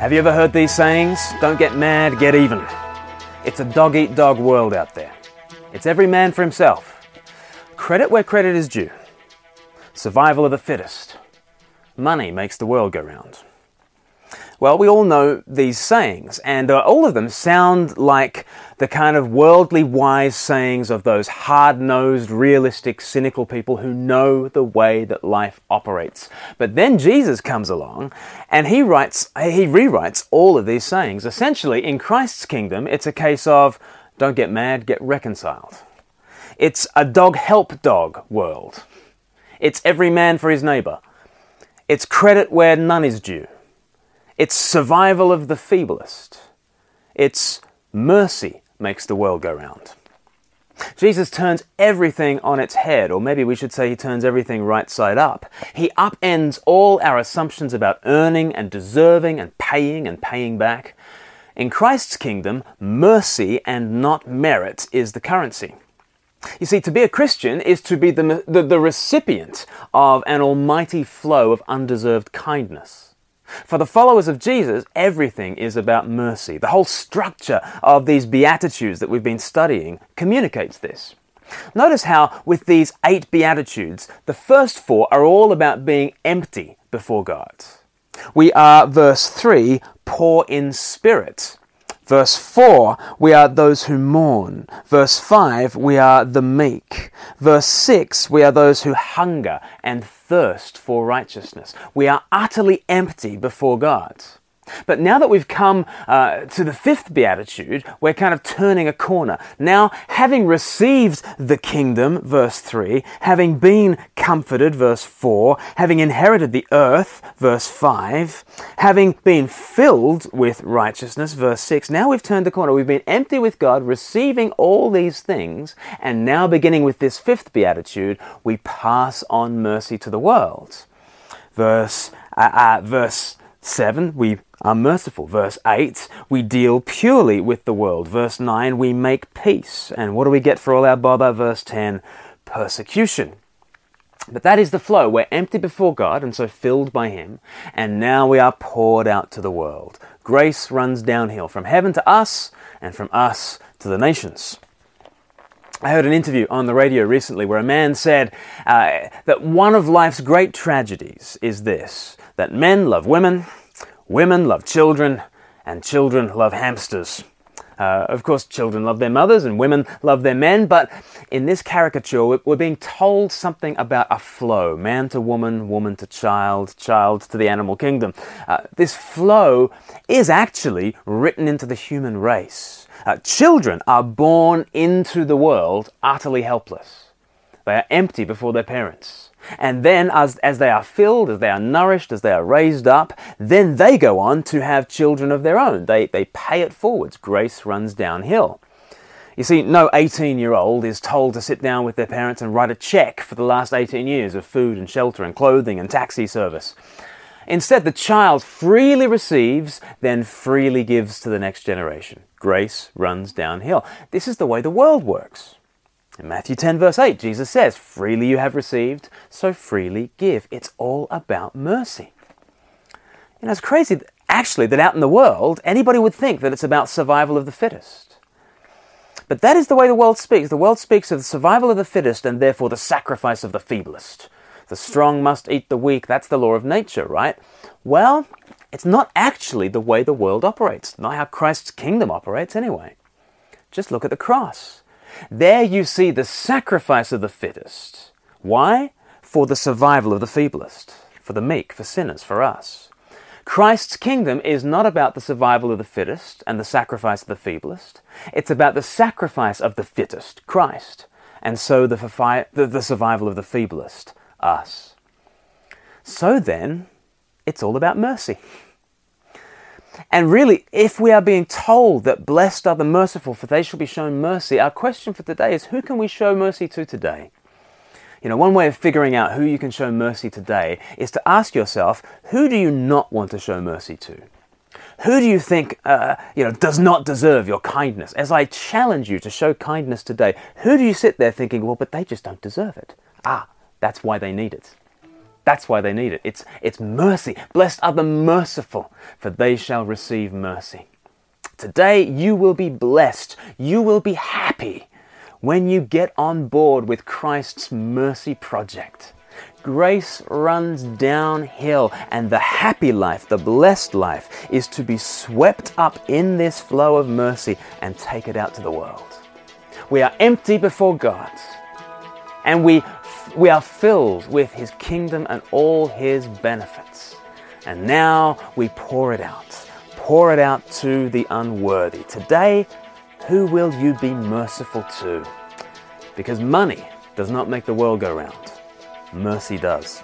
Have you ever heard these sayings? Don't get mad, get even. It's a dog eat dog world out there. It's every man for himself. Credit where credit is due. Survival of the fittest. Money makes the world go round. Well, we all know these sayings, and uh, all of them sound like the kind of worldly wise sayings of those hard nosed, realistic, cynical people who know the way that life operates. But then Jesus comes along and he writes, he rewrites all of these sayings. Essentially, in Christ's kingdom, it's a case of don't get mad, get reconciled. It's a dog help dog world. It's every man for his neighbor. It's credit where none is due. It's survival of the feeblest. It's mercy makes the world go round. Jesus turns everything on its head, or maybe we should say he turns everything right side up. He upends all our assumptions about earning and deserving and paying and paying back. In Christ's kingdom, mercy and not merit is the currency. You see, to be a Christian is to be the, the, the recipient of an almighty flow of undeserved kindness. For the followers of Jesus, everything is about mercy. The whole structure of these Beatitudes that we've been studying communicates this. Notice how, with these eight Beatitudes, the first four are all about being empty before God. We are, verse 3, poor in spirit. Verse 4, we are those who mourn. Verse 5, we are the meek. Verse 6, we are those who hunger and thirst for righteousness. We are utterly empty before God. But now that we've come uh, to the fifth beatitude, we're kind of turning a corner. Now, having received the kingdom, verse 3, having been comforted, verse 4, having inherited the earth, verse 5, having been filled with righteousness, verse 6, now we've turned the corner. We've been empty with God, receiving all these things, and now beginning with this fifth beatitude, we pass on mercy to the world. Verse, uh, uh, verse 7, we are merciful. Verse 8, we deal purely with the world. Verse 9, we make peace. And what do we get for all our bother? Verse 10, persecution. But that is the flow. We're empty before God and so filled by Him, and now we are poured out to the world. Grace runs downhill from heaven to us and from us to the nations. I heard an interview on the radio recently where a man said uh, that one of life's great tragedies is this that men love women, women love children, and children love hamsters. Uh, of course, children love their mothers and women love their men, but in this caricature, we're being told something about a flow man to woman, woman to child, child to the animal kingdom. Uh, this flow is actually written into the human race. Uh, children are born into the world utterly helpless, they are empty before their parents. And then, as, as they are filled, as they are nourished, as they are raised up, then they go on to have children of their own. They, they pay it forwards. Grace runs downhill. You see, no 18 year old is told to sit down with their parents and write a check for the last 18 years of food and shelter and clothing and taxi service. Instead, the child freely receives, then freely gives to the next generation. Grace runs downhill. This is the way the world works. In Matthew 10, verse 8, Jesus says, Freely you have received, so freely give. It's all about mercy. You know, it's crazy, actually, that out in the world, anybody would think that it's about survival of the fittest. But that is the way the world speaks. The world speaks of the survival of the fittest and therefore the sacrifice of the feeblest. The strong must eat the weak. That's the law of nature, right? Well, it's not actually the way the world operates, not how Christ's kingdom operates anyway. Just look at the cross. There you see the sacrifice of the fittest. Why? For the survival of the feeblest, for the meek, for sinners, for us. Christ's kingdom is not about the survival of the fittest and the sacrifice of the feeblest. It's about the sacrifice of the fittest, Christ, and so the, the, the survival of the feeblest, us. So then, it's all about mercy. And really, if we are being told that blessed are the merciful, for they shall be shown mercy, our question for today is who can we show mercy to today? You know, one way of figuring out who you can show mercy today is to ask yourself, who do you not want to show mercy to? Who do you think, uh, you know, does not deserve your kindness? As I challenge you to show kindness today, who do you sit there thinking, well, but they just don't deserve it? Ah, that's why they need it. That's why they need it. It's, it's mercy. Blessed are the merciful, for they shall receive mercy. Today, you will be blessed. You will be happy when you get on board with Christ's mercy project. Grace runs downhill, and the happy life, the blessed life, is to be swept up in this flow of mercy and take it out to the world. We are empty before God, and we, we are filled with His kingdom and all His benefits. And now we pour it out. Pour it out to the unworthy. Today, who will you be merciful to? Because money does not make the world go round mercy does.